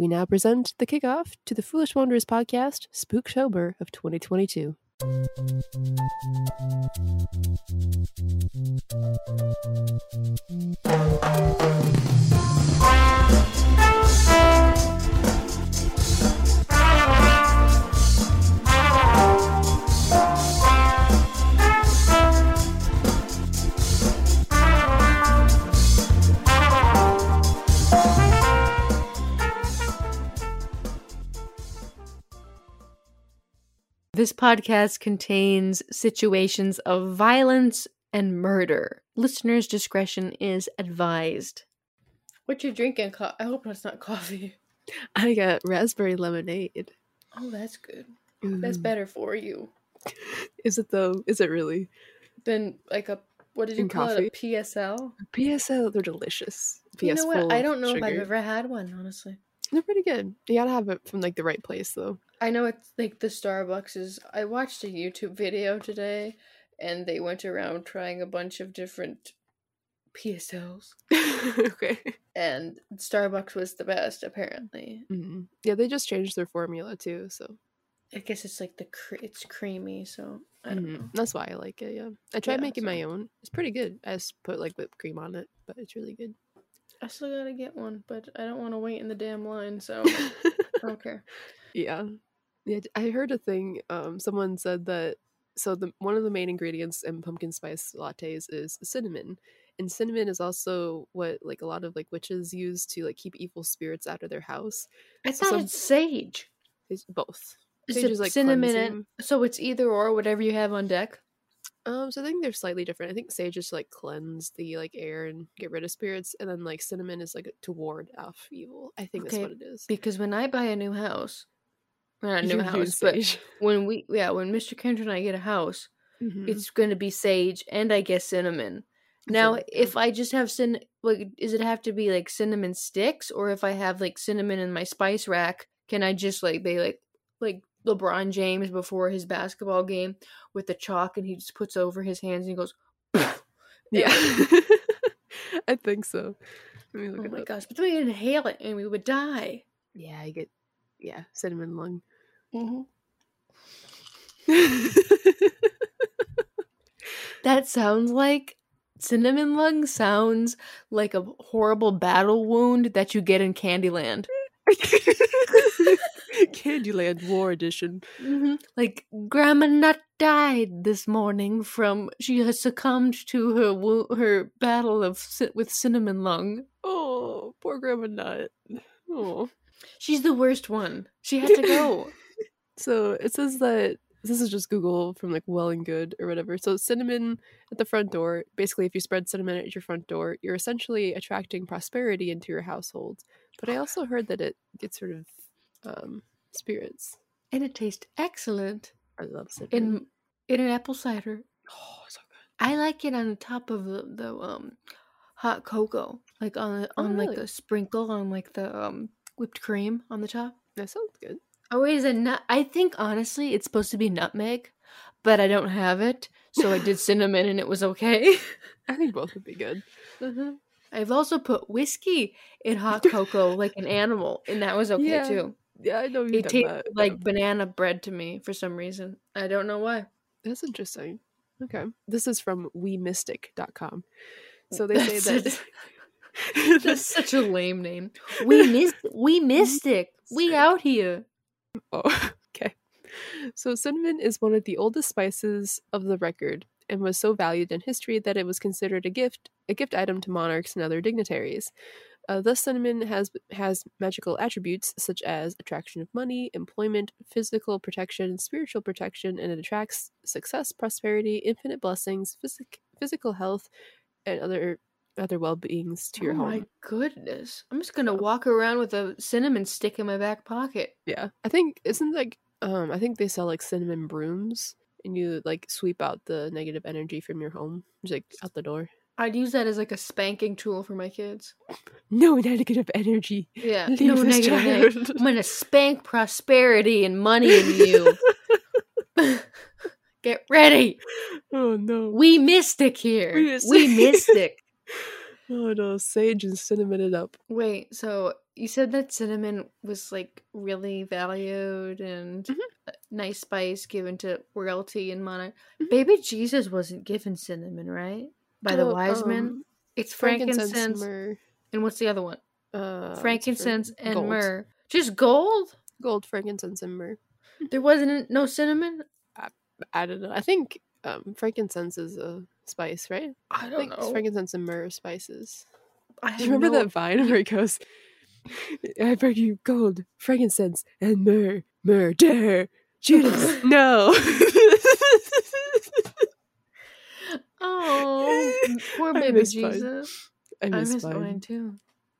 We now present the kickoff to the Foolish Wanderers podcast, Spooktober of 2022. This podcast contains situations of violence and murder. Listeners' discretion is advised. What you drinking? Co- I hope that's not coffee. I got raspberry lemonade. Oh, that's good. That's Mm. better for you Is it though? Is it really? Then like a what did you call coffee? it? A PSL. PSL, they're delicious. You know what? I don't know if I've ever had one. Honestly, They're pretty good. You gotta have it from like the right place though. I know it's like the Starbucks is. I watched a YouTube video today, and they went around trying a bunch of different PSLs, okay. and Starbucks was the best apparently. Mhm. Yeah, they just changed their formula too, so I guess it's like the cre- it's creamy, so I don't Mhm. know. that's why I like it. Yeah, I tried Yeah, making my own. It's pretty good. I just put like whipped cream on it, but it's really good. I still gotta get one, but I don't want to wait in the damn line, so I don't care. yeah, yeah. I heard a thing. Um, someone said that so the one of the main ingredients in pumpkin spice lattes is cinnamon, and cinnamon is also what like a lot of like witches use to like keep evil spirits out of their house. I So thought some- it's sage. It's both. Is Sage it is, like, cinnamon and so it's either or whatever you have on deck. Um, so I think they're slightly different. I think sage is to like cleanse the like air and get rid of spirits, and then like cinnamon is like to ward off evil. I think Okay, that's what it is. Because when I buy a new house, not a new house, but when we yeah when Mr. Kendra and I get a house, Mhm. it's going to be sage and I guess cinnamon. Now, if I just have cin, like, does it have to be like cinnamon sticks, or if I have like cinnamon in my spice rack, can I just like they like like LeBron James before his basketball game with the chalk, and he just puts over his hands and he goes, yeah, I think so. Let me look "Oh my up. gosh!" But then we inhale it and we would die. Yeah, I get yeah cinnamon lung. Mm-hmm. That sounds like cinnamon lung sounds like a horrible battle wound that you get in Candyland. Candyland War Edition. hmm Like Grandma Nut died this morning from she has succumbed to her wo- her battle of with cinnamon lung. Oh, poor Grandma Nut. Oh. She's the worst one. She had to go. So it says that this is just Google from like Well and Good or whatever. So cinnamon at the front door. Basically, if you spread cinnamon at your front door, you're essentially attracting prosperity into your household. But I also heard that it gets sort of um, spirits. and it tastes excellent I love cinnamon. in in an apple cider. oh, so good. I like it on the top of the, the um hot cocoa, like on a- Oh, on like a sprinkle on like the um whipped cream on the top. That sounds good. Oh, is a nut? I think honestly, it's supposed to be nutmeg, but I don't have it, so I did cinnamon, and it was okay. I think both would be good. Mhm. I've also put whiskey in hot cocoa like an animal, and that was okay Yeah, too. Yeah, I know you've It tasted that. like yeah. banana bread to me for some reason. I don't know why. That's interesting. Okay. This is from WeMystic.com. So they say That's that. That's such a lame name. We miss we mystic. We out here. Oh, okay. So cinnamon is one of the oldest spices of the record and was so valued in history that it was considered a gift, a gift item to monarchs and other dignitaries. Uh, thus, cinnamon has has magical attributes such as attraction of money, employment, physical protection, spiritual protection, and it attracts success, prosperity, infinite blessings, physic- physical health, and other other well beings to your oh home. my goodness. I'm just gonna walk around with a cinnamon stick in my back pocket. Yeah, I think isn't like um I think they sell like cinnamon brooms and you like sweep out the negative energy from your home, just like out the door. I'd use that as like a spanking tool for my kids. No negative energy. Yeah, Leave no negative. neg- child. I'm gonna spank prosperity and money in you. Get ready. Oh no. We mystic here. We We, mystic. Oh no, sage and cinnamon it up. Wait, so you said that cinnamon was like really valued and Mhm. nice spice given to royalty and monarch. Mhm. Baby Jesus wasn't given cinnamon, right? By the Oh, wise men. um, It's frankincense, frankincense, myrrh, and what's the other one? uh, frankincense and gold. myrrh. Just gold. Gold, frankincense, and myrrh. There wasn't no cinnamon. I don't know. I think um, frankincense is a spice, right? I I don't think know. frankincense and myrrh spices. I Do you remember that vine where he goes, I bring you gold, frankincense, and myrrh. Murder! Judas! no! no- Oh, poor baby Vine. Jesus. I I miss, miss Vine. mine too.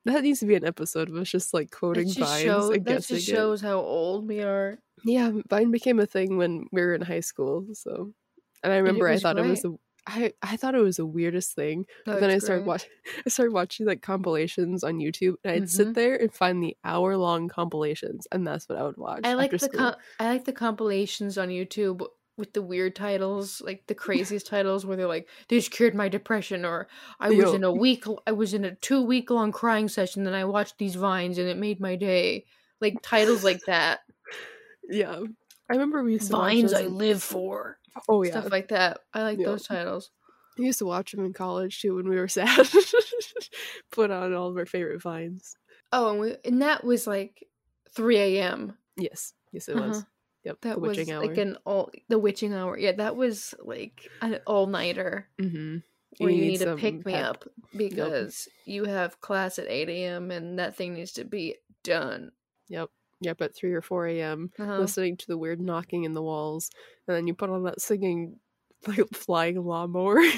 That needs to be an episode of us just like quoting That just, vines show, and that just it. shows how old we are. Yeah, Vine became a thing when we were in high school. So, and I remember I thought it was the I I thought it was the weirdest thing. No, But then I started watching I started watching like compilations on YouTube, and I'd Mhm. sit there and find the hour long compilations, and that's what I would watch. I like the com- I like the compilations on YouTube with the weird titles, like the craziest titles where they're like, "This cured my depression," or "I was Yo. in a week, I was in a two week long crying session, then I watched these vines and it made my day." Like titles like that, yeah. I remember we used to vines I live for, Oh yeah, stuff like that. I like Yeah. those titles. we used to watch them in college too when we were sad. Put on all of our favorite vines. Oh, and we, and that was like three a.m. Yes, yes, it was. Uh-huh. Yep, That the was hour. like an all the witching hour. Yeah, that was like an all nighter. mm-hmm. where you need, to pick me up Yep. because you have class at 8 a.m. and that thing needs to be done. Yep. Yep. At three or four a.m. Uh-huh. listening to the weird knocking in the walls, and then you put on that singing, like flying lawnmower.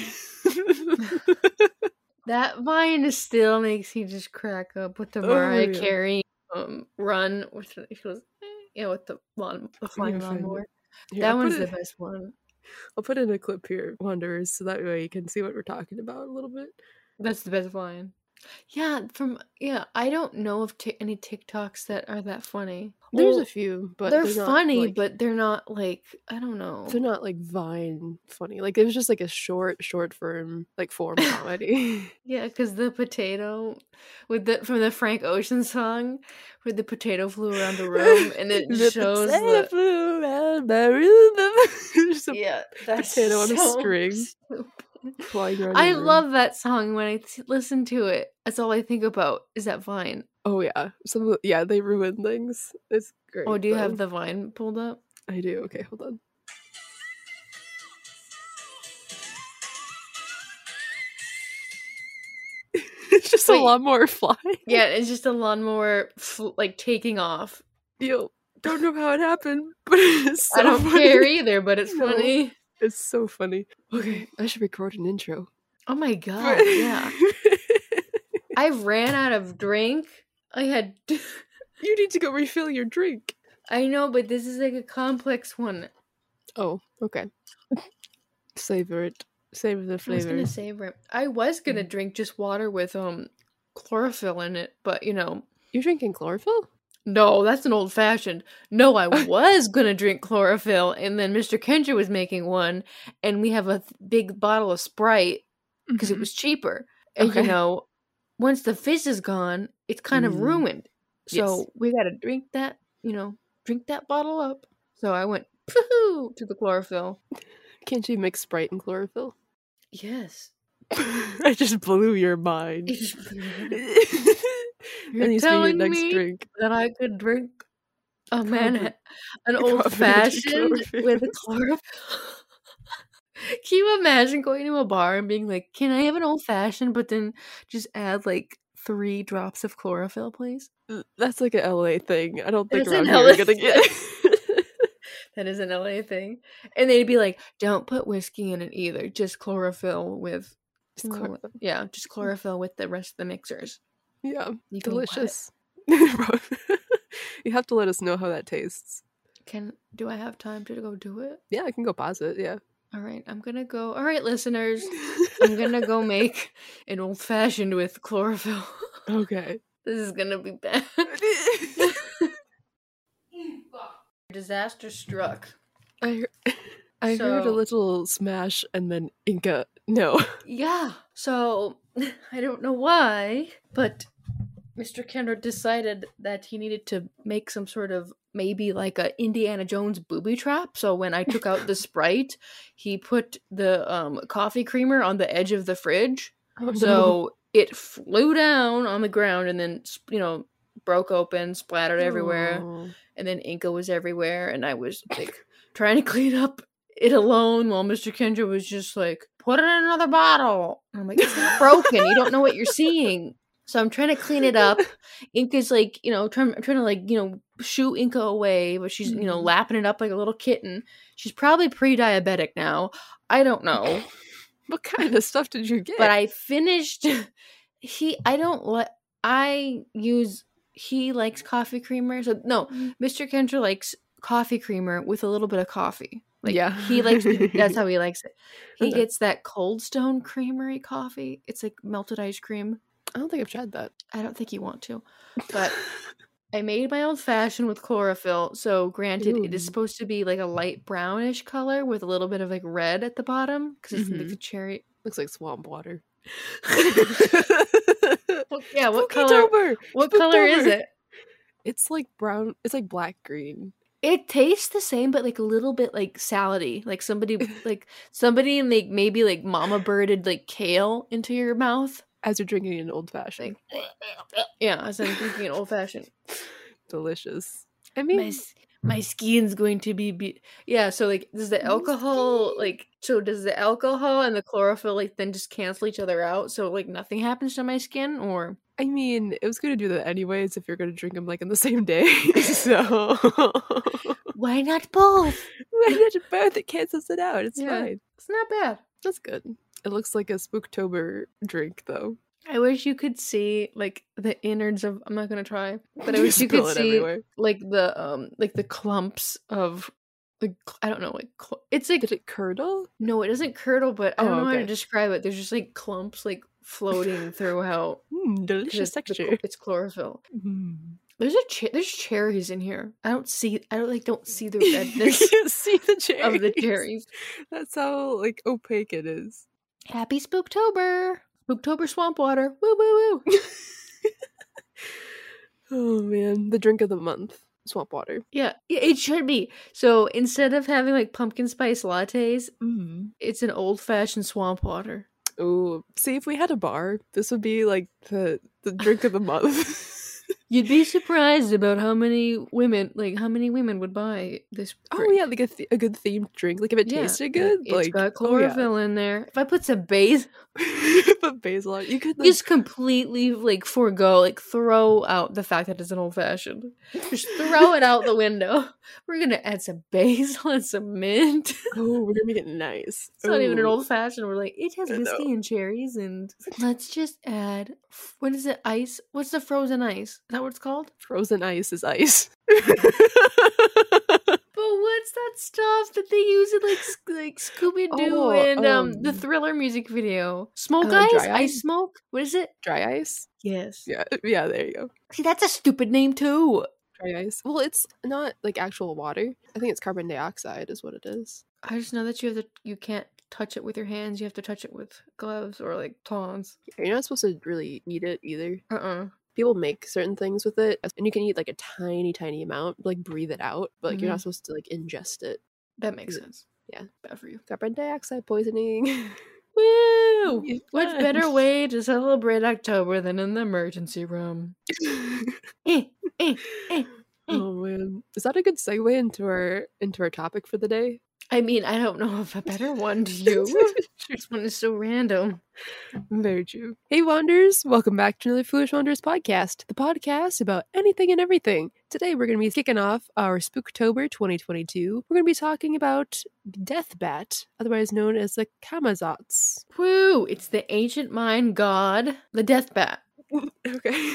That vine still makes you just crack up with the Oh, Mariah yeah. Carey um, run. With the, goes, eh, yeah, with the lawn, the flying lawnmower. Here, that I'll one's the it- best one. I'll put in a clip here, Wanderers, so that way you can see what we're talking about a little bit. That's the best vine. Yeah, from yeah, I don't know of t- any TikToks that are that funny. There's a few, but they're, not, funny, like- but they're not like I don't know. they're not like Vine funny. Like it was just like a short, short form, like form comedy. Yeah, because the potato with the from the Frank Ocean song, where the potato flew around the room and it The shows potato the flew around my room. Yeah that's potato on a string. stupid. Flying around I love that song. When I t- listen to it, that's all I think about is that Vine. Oh yeah, some of the, yeah they ruin things. It's great. Oh, do you though. have the Vine pulled up? I do. Okay, hold on. it's just Wait. a lawnmower flying. Yeah, it's just a lawnmower fl- like taking off. You don't know how it happened, but it's so I don't funny. care either, but it's No. funny. It's so funny. Okay, I should record an intro. Oh my god, yeah. I ran out of drink. I had. you need to go refill your drink. I know, but this is like a complex one. Oh, okay. Savor it. Savor the I was flavor. gonna savor it. I was gonna Mm. drink just water with um chlorophyll in it, but you know, You're drinking chlorophyll? No, that's an old fashioned. No, I was gonna drink chlorophyll, and then Mr. Kendra was making one, and we have a th- big bottle of Sprite because it Mhm. was cheaper. And Okay. you know, once the fizz is gone, it's kind of Mm. ruined. So Yes. we gotta drink that, you know, drink that bottle up. So I went pooh to the chlorophyll. Can't you mix Sprite and chlorophyll? Yes. I just blew your mind. You're that needs to your telling next me drink. that I could drink a man an old fashioned with a chlorophyll. Can you imagine going to a bar and being like, "Can I have an old fashioned?" But then just add like three drops of chlorophyll, please. That's like a LA thing. I don't think around an here LA gonna get. That is an LA thing, and they'd be like, "Don't put whiskey in it either. Just chlorophyll with." Just chlorophyll. Yeah, just chlorophyll with the rest of the mixers. Yeah, You delicious. you have to let us know how that tastes. Can do I have time to go do it? Yeah, I can go pause it. Yeah. All right, I'm gonna go. All right, listeners, I'm gonna go make an old fashioned with chlorophyll. okay. this is gonna be bad. Disaster struck. I I heard a little smash and then Inca. No. Yeah. So I don't know why, but Mr. Kendrick decided that he needed to make some sort of maybe like a Indiana Jones booby trap. So when I took out the Sprite, he put the um, coffee creamer on the edge of the fridge. Oh, no. So it flew down on the ground and then you know broke open, splattered everywhere, and then Inca was everywhere, and I was like trying to clean up it alone while Mr. Kendra was just like, put it in another bottle. And I'm like, it's not broken. You don't know what you're seeing. So I'm trying to clean it up. Inca's like, you know, trying, I'm trying to like, you know, shoo Inca away, but she's, you know, Mhm. lapping it up like a little kitten. She's probably pre-diabetic now. I don't know. What kind of stuff did you get? But I finished he I don't let I use he likes coffee creamer. So no, Mr. Kendra likes coffee creamer with a little bit of coffee. Like Yeah. he likes that's how he likes it. He gets that Cold Stone Creamery coffee. It's like melted ice cream. I don't think I've tried that. I don't think you want to. But I made my old fashioned with chlorophyll. So granted, it is supposed to be like a light brownish color with a little bit of like red at the bottom because it's like Mhm. the cherry. Looks like swamp water. yeah, what color- Spooktober! What color is it? It's like brown. It's like black green. It tastes the same, but like a little bit like salady. Like somebody, like somebody, like maybe like mama birded like kale into your mouth. As you're drinking an old fashioned. Like, yeah, as I'm drinking an old fashioned. Delicious. I mean, My my skin's going to be, be yeah. So like, does the alcohol like so does the alcohol and the chlorophyll like then just cancel each other out? So like nothing happens to my skin, or I mean, it was going to do that anyways if you're going to drink them like in the same day. so why not both? why not both? It cancels it out. It's Yeah. fine. It's not bad. That's good. It looks like a Spooktober drink though. I wish you could see like the innards of. I'm not gonna try, but I wish you could see everywhere. like the um like the clumps of like I don't know like cl- it's like Did it curdle? no it doesn't curdle but I Oh, don't know how to describe it. There's just like clumps like floating throughout. Mm, delicious it's, texture. it's chlorophyll. Mm. There's a che- there's cherries in here. I don't see I don't like don't see the redness. you can't see the cherries. of the cherries. That's how like opaque it is. Happy Spooktober! Spooktober swamp water. Woo woo woo. Oh man, the drink of the month, swamp water. Yeah, it should be. So instead of having like pumpkin spice lattes, Mm. it's an old fashioned swamp water. Oh, see, if we had a bar, this would be like the the drink of the month. You'd be surprised about how many women, like how many women would buy this. oh yeah, like a, th- a good themed drink. Like if it Yeah, tasted good, It's like got oh, yeah. chlorophyll in there. If I put some basil, Put basil on. You could like, just completely like forego, like throw out the fact that it's an old fashioned. Just throw it out the window. We're gonna add some basil and some mint. oh, we're gonna make it nice. It's not even an old fashioned. We're like, it has whiskey and cherries, and let's just add. What is it? Ice? What's the frozen ice? That what it's called? Frozen ice is ice. But what's that stuff that they use in like like Scooby Doo Oh, and um, the um, Thriller music video? Smoke uh, ice, ice ice? smoke. What is it? Dry ice. Yes. Yeah, yeah. There you go. See, that's a stupid name too. Dry ice. Well, it's not like actual water. I think it's carbon dioxide is what it is. I just know that you have to. You can't touch it with your hands. You have to touch it with gloves or like tongs. You're not supposed to really eat it either. Uh uh People make certain things with it, and you can eat like a tiny, tiny amount, like breathe it out, but like you're not supposed to like ingest it. That makes sense. Yeah. Bad for you. Carbon dioxide poisoning. Woo! What better way to celebrate October than in the emergency room? Eh, eh, eh. oh man, is that a good segue into our into our topic for the day? I mean, I don't know of a better one to you. this one is so random. Very true. Hey, Wanderers! Welcome back to another Foolish Wanderers podcast, the podcast about anything and everything. Today, we're going to be kicking off our Spooktober 2022. We're going to be talking about Death Bat, otherwise known as the Kamazats. Woo! It's the ancient mind god, the death bat. okay.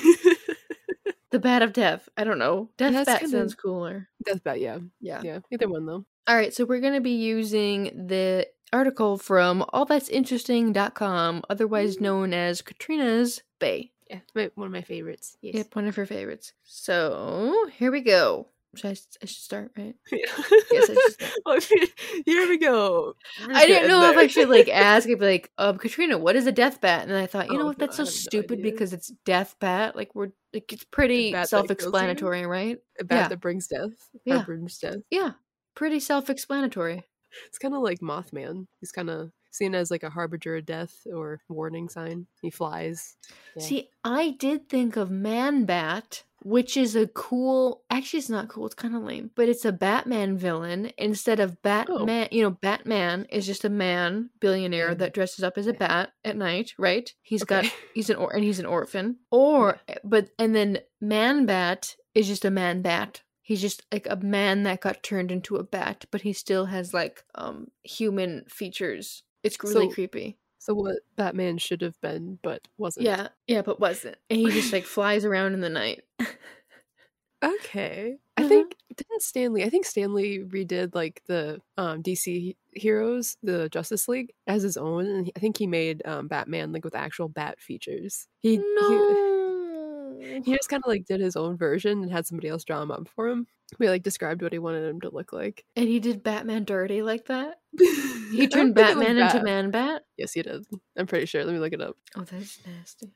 The bat of death. I don't know. Death That's bat kinda- sounds cooler. Death Bat, yeah. Yeah. Yeah, either one though. All right, so we're going to be using the article from allthat'sinteresting.com, otherwise known as Katrina's Bay. Yeah, one of my favorites. Yes. Yep, one of her favorites. So here we go. Should I, I should start, right? Yeah. Yes, I just- Well, Here we go. We're I didn't know if I should like ask if like, um, Katrina, what is a death bat? And I thought, you know Oh, what, that's I so have no stupid because it's death bat. Like we're like it's pretty bat that kills you? self-explanatory, right? a bat yeah. that brings death. Yeah. Brings death. Yeah, pretty self-explanatory. It's kind of like Mothman. He's kind of seen as like a harbinger of death or warning sign. He flies. Yeah. See, I did think of Man Bat, which is a cool. Actually, it's not cool. It's kind of lame, but it's a Batman villain instead of Batman. You know, Batman is just a man billionaire Mm. that dresses up as a bat at night, right? He's got he's an or and he's an orphan. Or but and then Man Bat is just a man bat. He's just like a man that got turned into a bat, but he still has like um human features. It's really So- creepy. So what Batman should have been, but wasn't. Yeah, yeah, but wasn't. And he just like flies around in the night. Okay. I Mhm. think didn't Stan Lee. I think Stan Lee redid like the um, DC heroes, the Justice League, as his own, and he- I think he made um, Batman like with actual bat features. He, no. he just kind of like did his own version and had somebody else draw him up for him. We like described what he wanted him to look like. And he did Batman dirty like that? He turned Batman into. Man Bat? Yes, he did. I'm pretty sure. Let me look it up. Oh, that's nasty.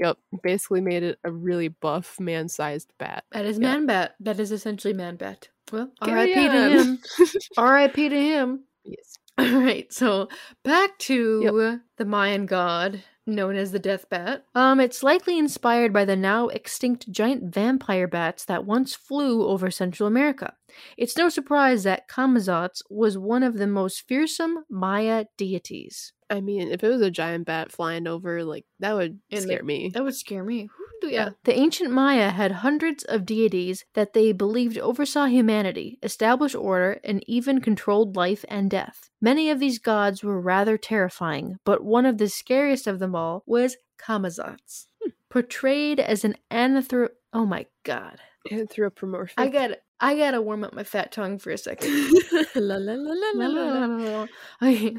Yep, basically made it a really buff, man-sized bat. That is Yeah. Man Bat. That is essentially Man Bat. Well, R.I.P. to him. R.I.P. to him. yes. All right, so back to the Mayan god known as the Death Bat. Um, it's likely inspired by the now extinct giant vampire bats that once flew over Central America. It's no surprise that Kamazats was one of the most fearsome Maya deities. I mean, if it was a giant bat flying over, like that would And, scare like, me. That would scare me. Whew, Yeah. Uh, the ancient Maya had hundreds of deities that they believed oversaw humanity, established order, and even controlled life and death. Many of these gods were rather terrifying, but one of the scariest of them all was Kamazats. Hmm. Portrayed as an anthro oh my god. Anthropomorphic. I got I gotta warm up my fat tongue for a second. la, la, la. Okay.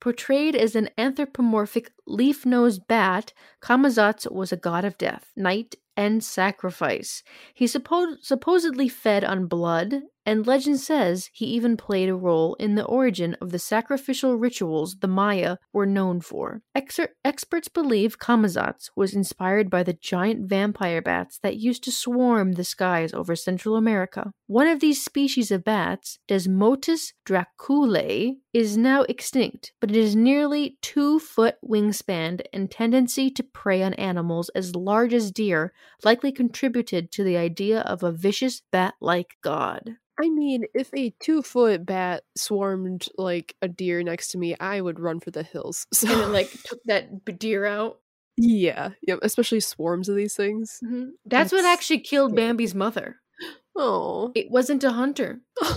Portrayed as an anthropomorphic leaf nosed bat, Kamazats was a god of death, night, and sacrifice. He suppo- supposedly fed on blood, and legend says he even played a role in the origin of the sacrificial rituals the Maya were known for. Exer- experts believe Kamazats was inspired by the giant vampire bats that used to swarm the skies over Central America. One of these species of bats, Desmodus draculae, is now extinct, but it is nearly two foot wingspan and tendency to prey on animals as large as deer likely contributed to the idea of a vicious bat like god. I mean, if a two foot bat swarmed like a deer next to me, I would run for the hills. So, And it like took that deer out. yeah, yeah, especially swarms of these things. That's, what actually killed. Bambi's mother. Oh, It wasn't a hunter.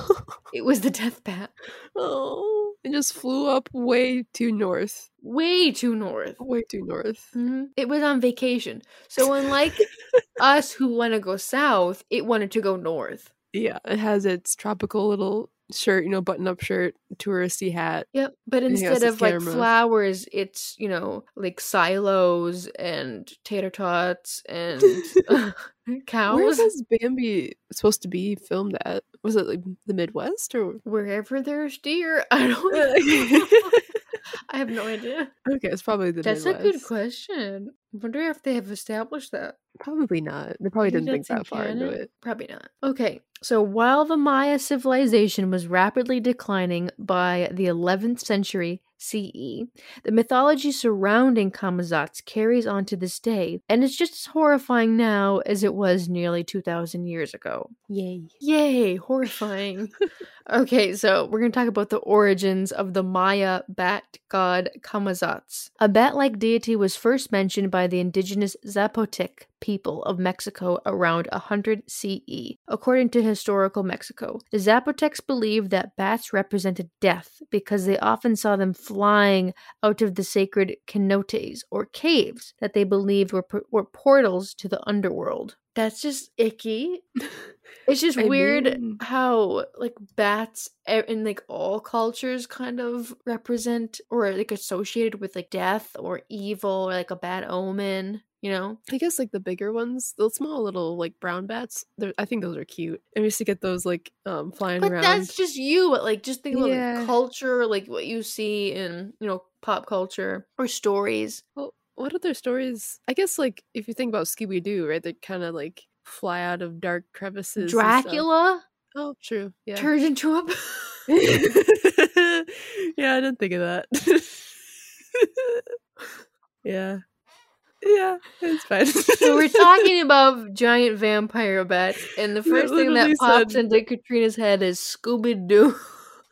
It was the death bat. oh, it just flew up way too north, Way too north. way too north. Mhm. It was on vacation. So unlike us who want to go south, it wanted to go north. Yeah, it has its tropical little shirt, you know, button up shirt, touristy hat. Yep. But instead of like camera. flowers, it's, you know, like silos and tater tots and Where cows. was Bambi supposed to be filmed at? Was it like the Midwest or? Wherever there's deer. I don't know. I have no idea. okay, it's probably the That's Midwest. a good question. I wonder if they have established that. Probably not. They probably Maybe didn't think that far into it. Probably not. Okay, so while the Maya civilization was rapidly declining by the 11th century CE, the mythology surrounding Kamazats carries on to this day, and it's just as horrifying now as it was nearly 2,000 years ago. Yay. Yay, horrifying. okay, so we're going to talk about the origins of the Maya bat god Kamazats. A bat like deity was first mentioned by the indigenous Zapotec people of Mexico around 100 CE. According to historical Mexico, the Zapotecs believed that bats represented death because they often saw them flying out of the sacred cenotes or caves that they believed were, were portals to the underworld. That's just icky. It's just I weird mean- how like bats in like all cultures kind of represent or like associated with like death or evil or like a bad omen. You know? I guess like the bigger ones, the small little like brown bats. I think those are cute. And we used to get those like um flying But around. that's just you. But like, just think about Yeah. like, culture, like what you see in you know pop culture or stories. Well, what other stories? I guess like if you think about Scooby Doo, right? They kind of like fly out of dark crevices. Dracula Oh, true. Yeah. turns into a. yeah, I didn't think of that. yeah. Yeah, it's fine. so we're talking about giant vampire bats, and the first thing that pops said- into Katrina's head is Scooby Doo.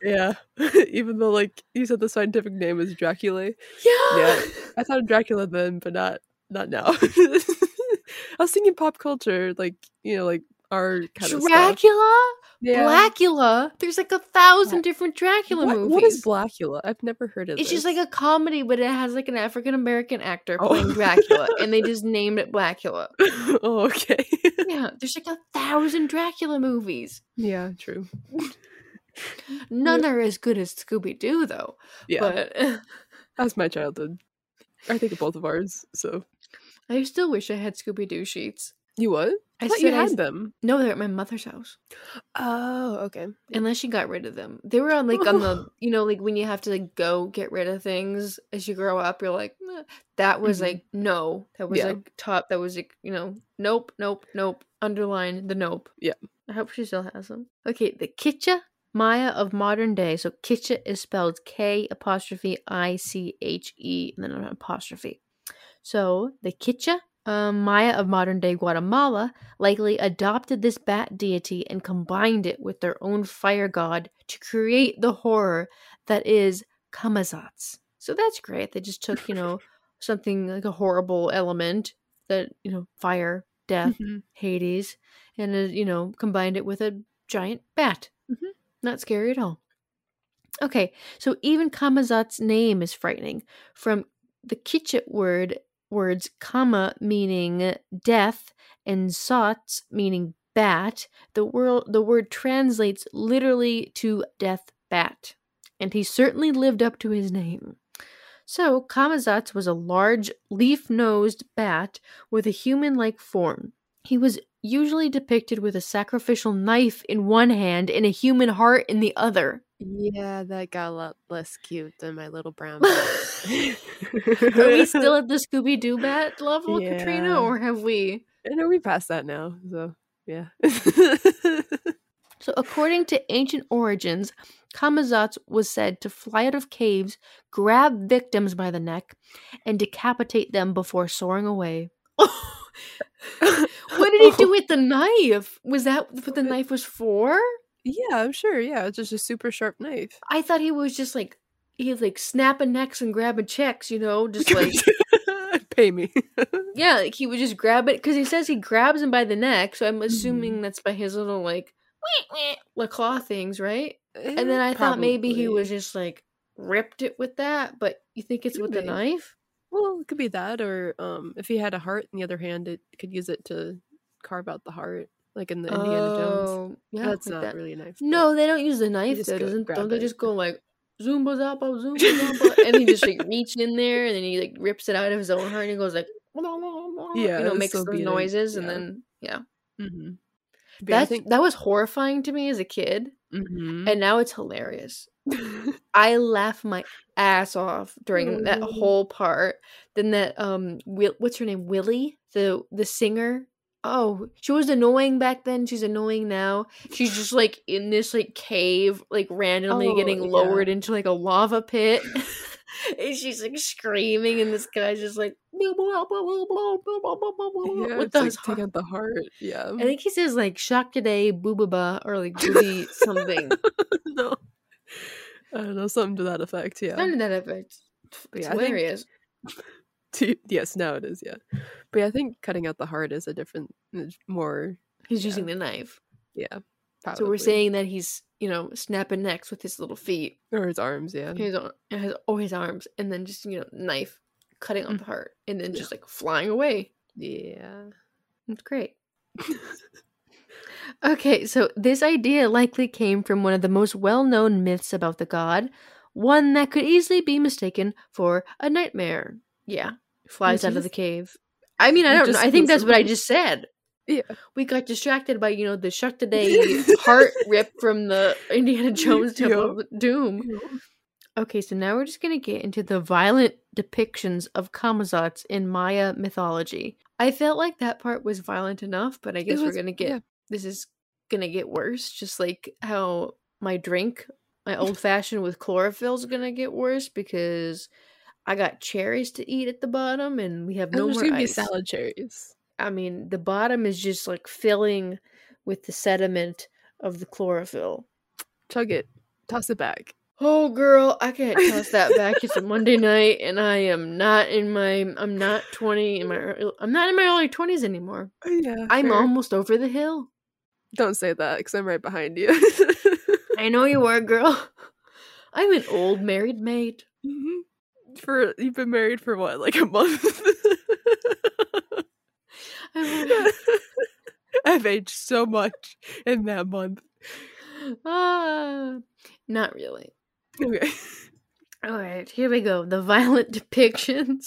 Yeah. Even though like you said the scientific name is Dracula. yeah. Yeah. I thought of Dracula then, but not not now. I was thinking pop culture, like, you know, like our kind. Dracula, Yeah. Blackula. There's like a thousand different Dracula What- movies. what is Blackula? I've never heard of it. It's this. just like a comedy, but it has like an African American actor Oh. playing Dracula, and they just named it Blackula. oh, okay. Yeah, there's like a thousand Dracula movies. yeah, true. None are as good as Scooby Doo, though. Yeah. But That's my childhood. I think of both of ours. So I still wish I had Scooby Doo sheets. You what? I, I thought you said I had them. No, they're at my mother's house. Oh, okay. Unless she got rid of them. They were on like on the you know, like when you have to like go get rid of things as you grow up, you're like, that was Mhm. like no. That was Yeah. like top that was like, you know, nope, nope, nope. Underline the nope. Yeah. I hope she still has them. Okay, the Kitcha Maya of modern day. So Kitcha is spelled K apostrophe I C H E and then an apostrophe. So the Kitcha um, Maya of modern day Guatemala likely adopted this bat deity and combined it with their own fire god to create the horror that is Kamazats. So that's great. They just took, you know, something like a horrible element that, you know, fire, death, Mhm. Hades, and, uh, you know, combined it with a giant bat. Mhm. Not scary at all. Okay, so even Kamazat's name is frightening. From the Kichit word words kama meaning death and sots meaning bat, the word the word translates literally to death bat. And he certainly lived up to his name. So Kamazats was a large leaf-nosed bat with a human-like form. He was usually depicted with a sacrificial knife in one hand and a human heart in the other. Yeah, that got a lot less cute than my little brown bat. Are we still at the Scooby Doo bat level, Katrina, or have we? I know we passed that now, so yeah. So, according to ancient origins, Kamazats was said to fly out of caves, grab victims by the neck, and decapitate them before soaring away. what did he do oh. with the knife? Was that what the knife was for? Yeah, I'm sure. Yeah, it's just a super sharp knife. I thought he was just like he like snapping necks and grabbing checks, you know, just like Pay me. yeah, like he would just grab it because he says he grabs him by the neck. So I'm assuming that's by his little like like claw things, right? And then I thought maybe he was just like ripped it with that, but you think it's Could with the knife? Well, it could be that, or um, if he had a heart in the other hand, it could use it to carve out the heart, like in the Indiana Jones. Oh, yeah, That's like not that. really a knife. No, they don't use the knife though. Doesn't don't they just go like Zumba Zappa Zumba Zappa and he just like reach in there and then he like rips it out of his own heart and he goes like Yeah, you know makes so those beating, noises and then yeah Mhm. That think. that was horrifying to me as a kid Mhm. and now it's hilarious. I laugh my ass off during that Oh. whole part. Then that um, Will, what's her name? Willie, the the singer. Oh, she was annoying back then. She's annoying now. She's just like in this like cave, like randomly Oh, getting yeah. lowered into like a lava pit. and she's like screaming, and this guy's just like, yeah, with it's like take out the heart. Yeah. I think he says like shock today, boobaba, or like booby something. no. I don't know, something to that effect. Yeah. None of that effect. It's yeah, I think- yes, now it is. Yeah. But yeah, I think cutting out the heart is a different, more. He's yeah. using the knife. Yeah. So we're saying that he's, you know, snapping necks with his little feet, or his arms. Yeah. his his oh his arms, and then just you know knife cutting off Mm. the heart, and then Yeah. just like flying away. Yeah. It's great. okay, so this idea likely came from one of the most well-known myths about the god, one that could easily be mistaken for a nightmare. Yeah, flies out of the cave. I mean, I don't know. I think that's what I just said. Yeah. We got distracted by, you know, the Shuck Today heart rip from the Indiana Jones Temple of Doom. Okay, so now we're just going to get into the violent depictions of Kamazats in Maya mythology. I felt like that part was violent enough, but I guess we're going to get yeah. this is going to get worse, just like how my drink, my old fashioned with chlorophyll is going to get worse because I got cherries to eat at the bottom and we have No more gonna be ice. salad cherries. I mean, the bottom is just like filling with the sediment of the chlorophyll. Chug it. Toss it back. Oh, girl, I can't toss that back. It's a Monday night, and I am not in my. I'm not twenty in my. I'm not in my early twenties anymore. Oh, yeah. I'm fair. almost over the hill. Don't say that because I'm right behind you. I know you are, girl. I'm an old married maid. Mhm. For you've been married for what, like a month? I've aged so much in that month. ah, not really. Okay. All right, here we go. The violent depictions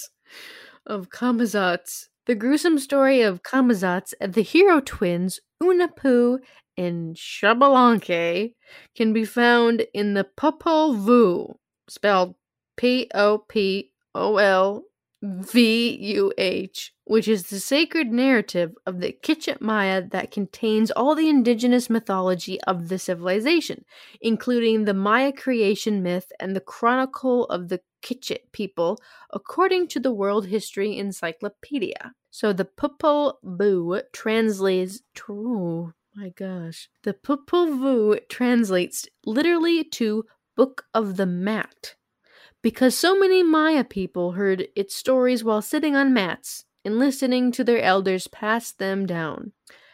of Kamazats. The gruesome story of Kamazats and the hero twins, Hunahpu and Xbalanque, can be found in the Popol Vuh, spelled P O P O L V U H, which is the sacred narrative of the Kitchit Maya that contains all the indigenous mythology of the civilization including the Maya creation myth and the chronicle of the Kitchit people, according to the World History Encyclopedia. So the Popol Vuh translates. true. my gosh. The Popol Vuh translates literally to Book of the Mat. Because so many Maya people heard its stories while sitting on mats and listening to their elders pass them down.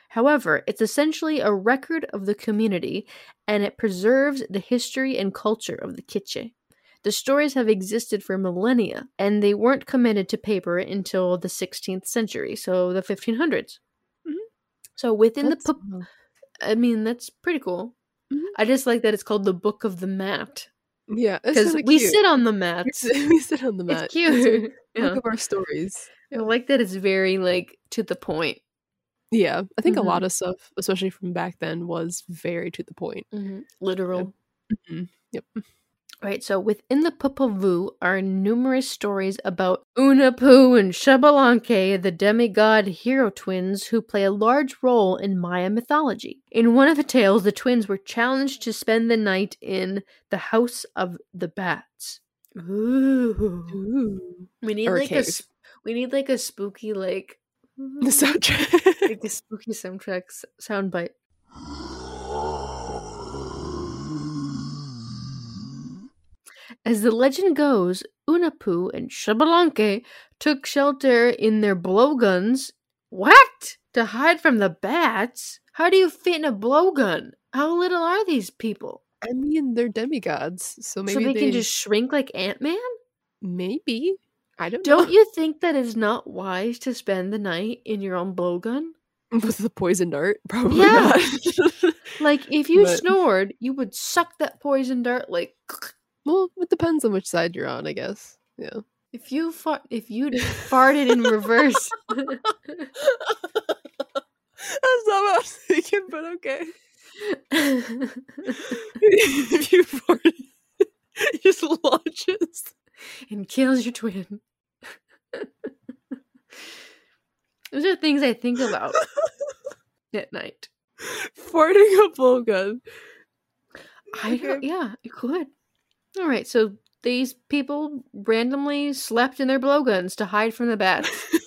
However, it's essentially a record of the community and it preserves the history and culture of the K'iche'. The stories have existed for millennia and they weren't committed to paper until the 16th century, so the 1500s. Mhm. So within That's- the I mean, that's pretty cool. Mhm. I just like that it's called the Book of the Mat yeah, because we cute. sit on the mats. we sit on the mat. It's cute. Look Yeah. up our stories. I like that it's very like to the point. Yeah, I think Mhm. a lot of stuff, especially from back then, was very to the point. Literal. Mhm. Yep. Right, so within the Popol Vuh are numerous stories about Hunahpu and Xbalanque, the demigod hero twins who play a large role in Maya mythology. In one of the tales, the twins were challenged to spend the night in the House of the Bats. Ooh. Ooh. We need Or a like a cave. we need like a spooky like The soundtrack. like a spooky soundtrack s- soundbite. As the legend goes, Hunahpu and Xbalanque took shelter in their blowguns. What? To hide from the bats? How do you fit in a blowgun? How little are these people? I mean, they're demigods, so maybe so they, can just shrink like Ant Man? maybe. I don't know. Don't know. you think that it's not wise to spend the night in your own blowgun? with the poison dart? Probably Yeah. not. Like, if you But- snored, you would suck that poison dart like. well, it depends on which side you're on, I guess. Yeah. If you fart, if you farted in reverse, That's not what I was thinking, but okay. if you fart, it just launches. and kills your twin. Those are things I think about at night. Farting a blowgun. I don't, yeah, it could. All right, so these people randomly slept in their blowguns to hide from the bats.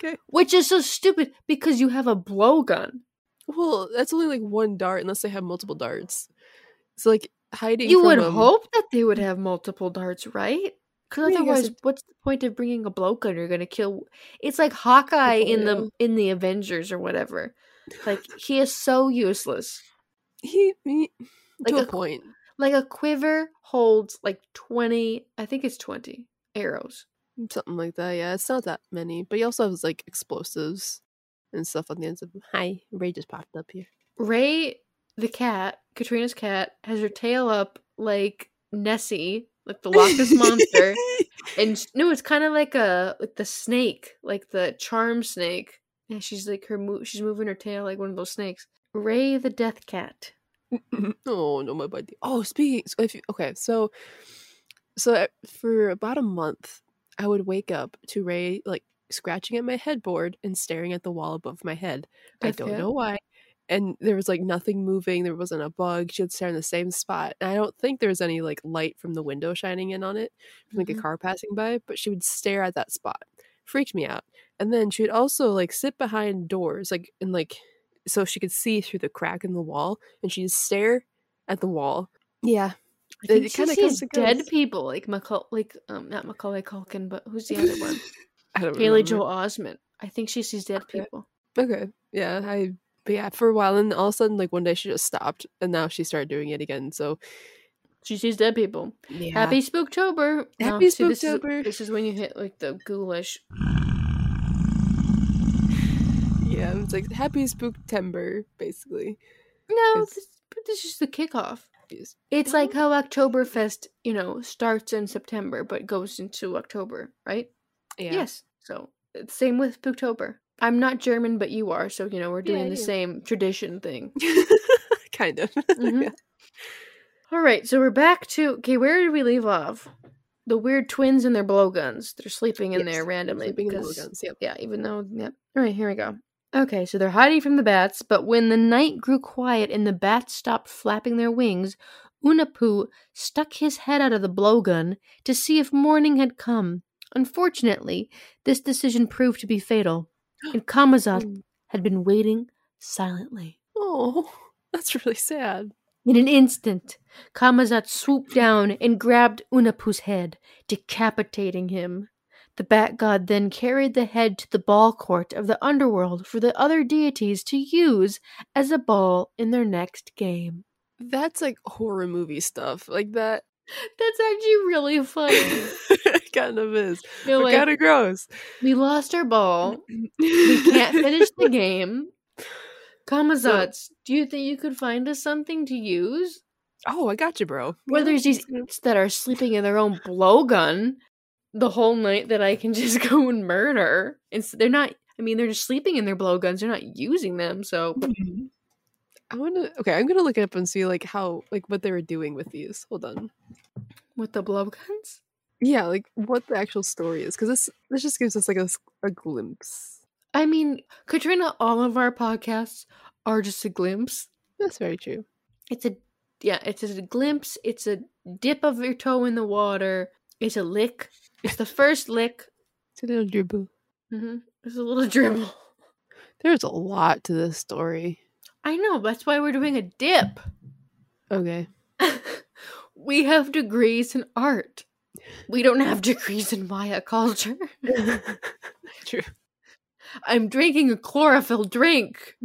Okay. Which is so stupid because you have a blowgun. Well, that's only like one dart, unless they have multiple darts. So, like hiding. You would them- hope that they would have multiple darts, right? Because I mean, I guess otherwise, it- what's the point of bringing a blowgun? You're gonna kill. It's like Hawkeye in the in the Avengers or whatever. Like he is so useless. He, he Like to a a- point. Like a quiver holds like twenty. I think it's twenty arrows. Something like that, yeah. It's not that many. But he also has like explosives and stuff on the ends of them. Hi, Ray just popped up here. Ray, the cat, Katrina's cat, has her tail up like Nessie, like the Loch Ness monster, and no, it's kind of like a like the snake, like the charm snake. Yeah, she's like her move. She's moving her tail like one of those snakes. Ray the Death Cat. oh no, my buddy. Oh, speaking. So if you, okay, so so for about a month, I would wake up to Ray like scratching at my headboard and staring at the wall above my head. I don't know why. And there was like nothing moving. There wasn't a bug. She would stare in the same spot. And I don't think there was any like light from the window shining in on it, from like Mhm. a car passing by. But she would stare at that spot. Freaked me out. And then she would also like sit behind doors, like and like so she could see through the crack in the wall, and she'd stare at the wall. Yeah, it she kinda sees dead goes. people, like Macaul- like um, not Macaulay Culkin, but who's the other one? I don't Haley. Joel Osment. I think she sees dead Okay. people. Okay. Yeah, I but yeah, for a while and all of a sudden like one day she just stopped and now she started doing it again. So She sees dead people. yeah. Happy Spooktober. No, Happy see, this is- Spooktober. This is when you hit like the ghoulish. Yeah, it's like happy spooktember, basically. No, this, but this is the kickoff. It's like how Oktoberfest, you know, starts in September but goes into October, right? Yeah. Yes. So same with Spooktober. I'm not German, but you are, so you know we're doing Yeah, the same tradition thing. kind of. Mhm. Yeah. All right, so we're back to okay. Where did we leave off? The weird twins and their blowguns. They're sleeping in Yes, there randomly Sleeping in the because. Yep. yeah, even though yep. All right, here we go. Okay, so they're hiding from the bats, but when the night grew quiet and the bats stopped flapping their wings, Hunahpu stuck his head out of the blowgun to see if morning had come. Unfortunately, this decision proved to be fatal, and Kamazat Mm. had been waiting silently. Oh, that's really sad. In an instant, Kamazat swooped down and grabbed Hunahpu's head, decapitating him. The bat god then carried the head to the ball court of the underworld for the other deities to use as a ball in their next game. That's like horror movie stuff. Like that That's actually really funny. it kind of is. You're like, kind of gross. we lost our ball. We can't finish the game. Camazotz, do you think you could find us something to use? Oh, I got you, bro. Where Yeah, there's these that are sleeping in their own blowgun the whole night that I can just go and murder. It's they're not. I mean, they're just sleeping in their blowguns. They're not using them. So Mhm. I want to. Okay, I'm gonna look it up and see like how like what they were doing with these. Hold on. with the blowguns, Yeah, like what the actual story is, because this this just gives us like a, a glimpse. I mean, Katrina, all of our podcasts are just a glimpse. That's very true. It's a yeah. It's a glimpse. It's a dip of your toe in the water. It's a lick. It's the first lick. It's a little dribble. hmm It's a little dribble. There's a lot to this story. I know. That's why we're doing a dip. Okay. we have degrees in art. We don't have degrees in Maya culture. True. I'm drinking a chlorophyll drink.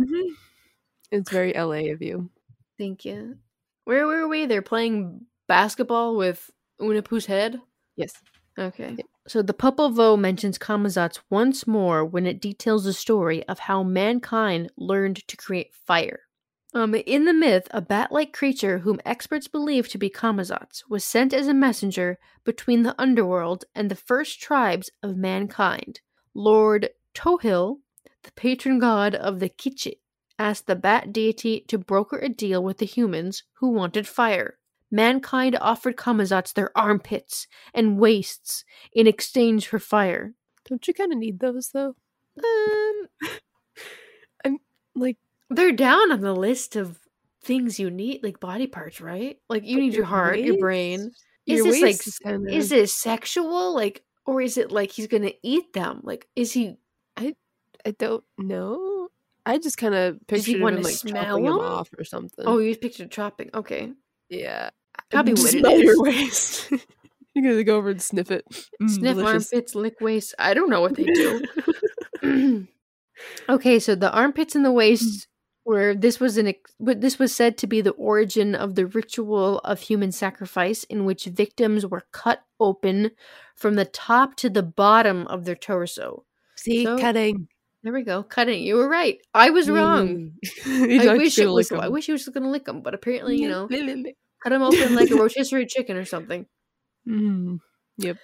It's very LA of you. Thank you. Where were we? They're playing basketball with Hunahpu's head? Yes. Okay. So the Popol mentions Camazotz once more when it details the story of how mankind learned to create fire. Um, in the myth, a bat-like creature whom experts believe to be Camazotz was sent as a messenger between the underworld and the first tribes of mankind. Lord Tohil, the patron god of the K'iche', asked the bat deity to broker a deal with the humans who wanted fire. Mankind offered Camazotz their armpits and waists in exchange for fire. Don't you kind of need those though? Um, Like they're down on the list of things you need, like body parts, right? Like you need your heart, your waist- brain. Is your this like is kinda- is it sexual, like, or is it like he's gonna eat them? Like, is he? I I don't know. I just kind of pictured him like chopping him them? off or something. Oh, you pictured chopping. Okay, yeah. Probably what it smell your is. waist. You're gonna go over and sniff it. Mm, mm Sniff delicious. armpits, lick waist. I don't know what they do. okay, so the armpits and the waists mm. were this was an but this was said to be the origin of the ritual of human sacrifice in which victims were cut open from the top to the bottom of their torso. See, So- cutting. There we go, cutting. You were right. I was wrong. Mm. I wish it was. I wish he was going to lick them, but apparently, you know, cut them open like a rotisserie chicken or something. Mm. Yep.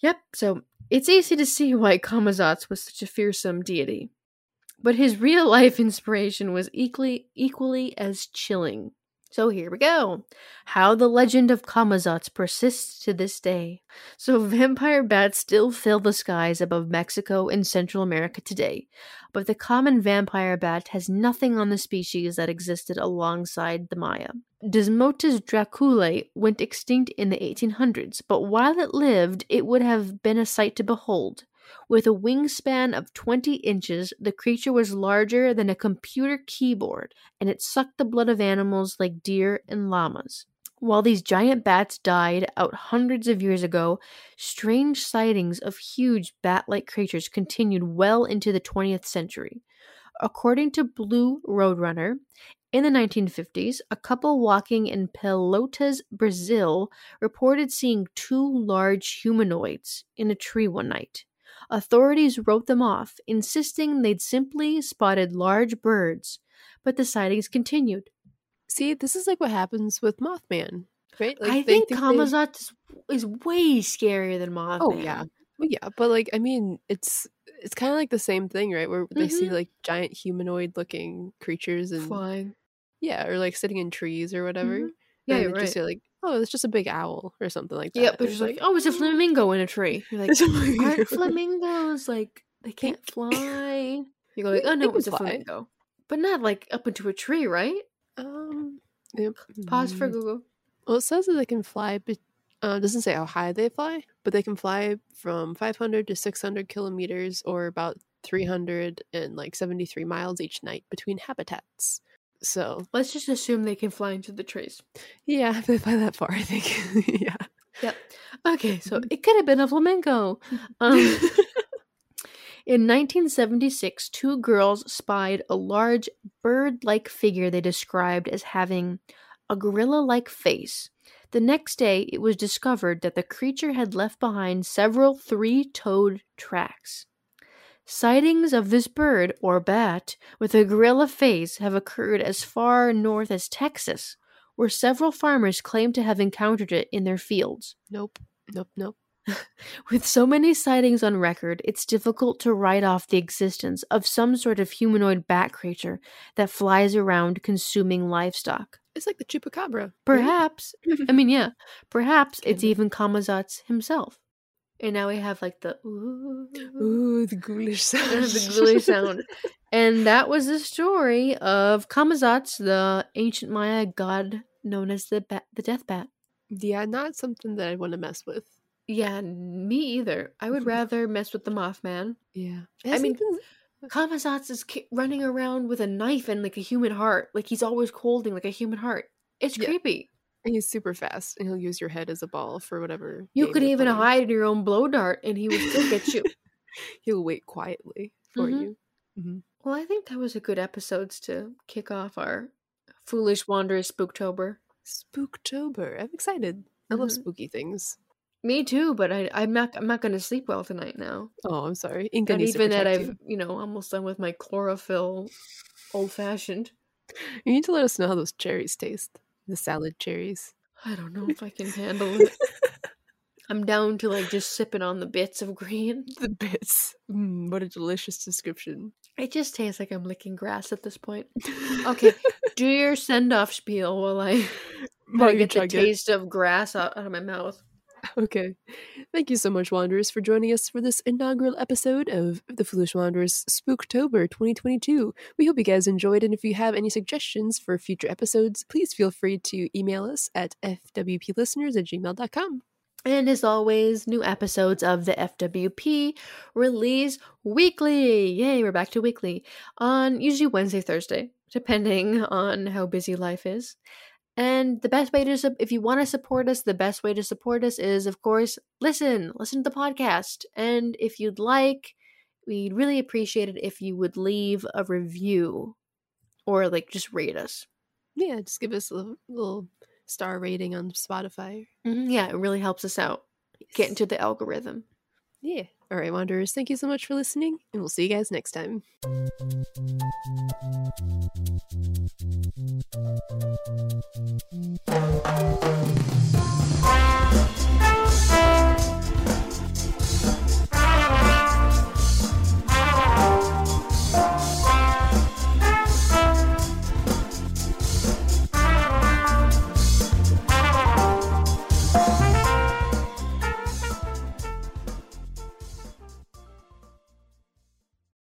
Yep, so it's easy to see why Camazotz was such a fearsome deity. But his real life inspiration was equally equally as chilling. So here we go. How the legend of Camazotz persists to this day. So vampire bats still fill the skies above Mexico and Central America today, but the common vampire bat has nothing on the species that existed alongside the Maya. Desmodus draculae went extinct in the 1800s, but while it lived, it would have been a sight to behold. With a wingspan of 20 inches, the creature was larger than a computer keyboard, and it sucked the blood of animals like deer and llamas. While these giant bats died out hundreds of years ago, strange sightings of huge bat like creatures continued well into the 20th century. According to Blue Roadrunner, in the 1950s, a couple walking in Pelotas, Brazil, reported seeing two large humanoids in a tree one night. Authorities wrote them off, insisting they'd simply spotted large birds, but the sightings continued. See, this is like what happens with Mothman, right? Like I they think they- Kamazat is, is way scarier than Mothman. Oh yeah, well, yeah, but like I mean, it's it's kind of like the same thing, right? Where they see Mhm. like giant humanoid-looking creatures and flying. yeah, or like sitting in trees or whatever. Mhm. Yeah, they right. just say like, oh, it's just a big owl or something like that. Yep, they're It's just like, oh, it's a flamingo in a tree. You're like, It's a flamingo. aren't flamingos like they can't fly? You go like, oh no, it's a flamingo, but not like up into a tree, right? Um, yep. Pause for Mm. Google. Well, it says that they can fly, but uh, it doesn't say how high they fly, but they can fly from 500 to 600 kilometers or about 300 and like 73 miles each night between habitats. So, Let's just assume they can fly into the trees. yeah, if they fly that far, I think. yeah. Yep. Okay, so it could have been a flamingo. Um, in 1976, two girls spied a large bird like figure they described as having a gorilla like face. The next day, it was discovered that the creature had left behind several three toed tracks. Sightings of this bird, or bat, with a gorilla face have occurred as far north as Texas, where several farmers claim to have encountered it in their fields. nope. Nope. Nope. With so many sightings on record, it's difficult to write off the existence of some sort of humanoid bat creature that flies around consuming livestock. It's like the chupacabra. right? Perhaps, I mean, yeah, perhaps it's even Camazotz himself. And now we have like the ooh, Ooh, the ghoulish sound. the ghoulish sound. And that was the story of Camazotz, the ancient Maya god known as the bat, the death bat. yeah, not something that I want to mess with. Yeah, me either. I would rather mess with the Mothman. Yeah. I mean, been- uh Camazotz is ki- running around with a knife and like a human heart. Like he's always holding like a human heart. It's Yeah. creepy. And he's super fast, and he'll use your head as a ball for whatever. You could even playing. hide in your own blow dart and he would still get you. He'll wait quietly for Mhm. you. hmm well, I think that was a good episodes to kick off our Foolish Wanderers Spooktober. Spooktober. I'm excited. I love Mhm. spooky things. Me too, but I, I'm not. I'm not going to sleep well tonight now. Oh, I'm sorry. Inca And even that I've, you. you know, almost done with my chlorophyll, old fashioned. You need to let us know how those cherries taste. The salad cherries. I don't know if I can handle it. I'm down to like just sipping on the bits of green. The bits. Mm, what a delicious description. It just tastes like I'm licking grass at this point. Okay, do your send off spiel while I, while I get the chug it. taste of grass out, out of my mouth. Okay. Thank you so much, Wanderers, for joining us for this inaugural episode of The Foolish Wanderers Spooktober 2022. We hope you guys enjoyed, and if you have any suggestions for future episodes, please feel free to email us at fwplisteners at gmail.com. And as always, new episodes of the FWP release weekly. Yay, we're back to weekly on usually Wednesday, Thursday, depending on how busy life is. And the best way to, if you want to support us, the best way to support us is, of course, listen, listen to the podcast. And if you'd like, we'd really appreciate it if you would leave a review or like just rate us. Yeah, just give us a little, star rating on Spotify. Mhm, Yeah, it really helps us out. Get into the algorithm. Yeah. All right, Wanderers, thank you so much for listening, and we'll see you guys next time.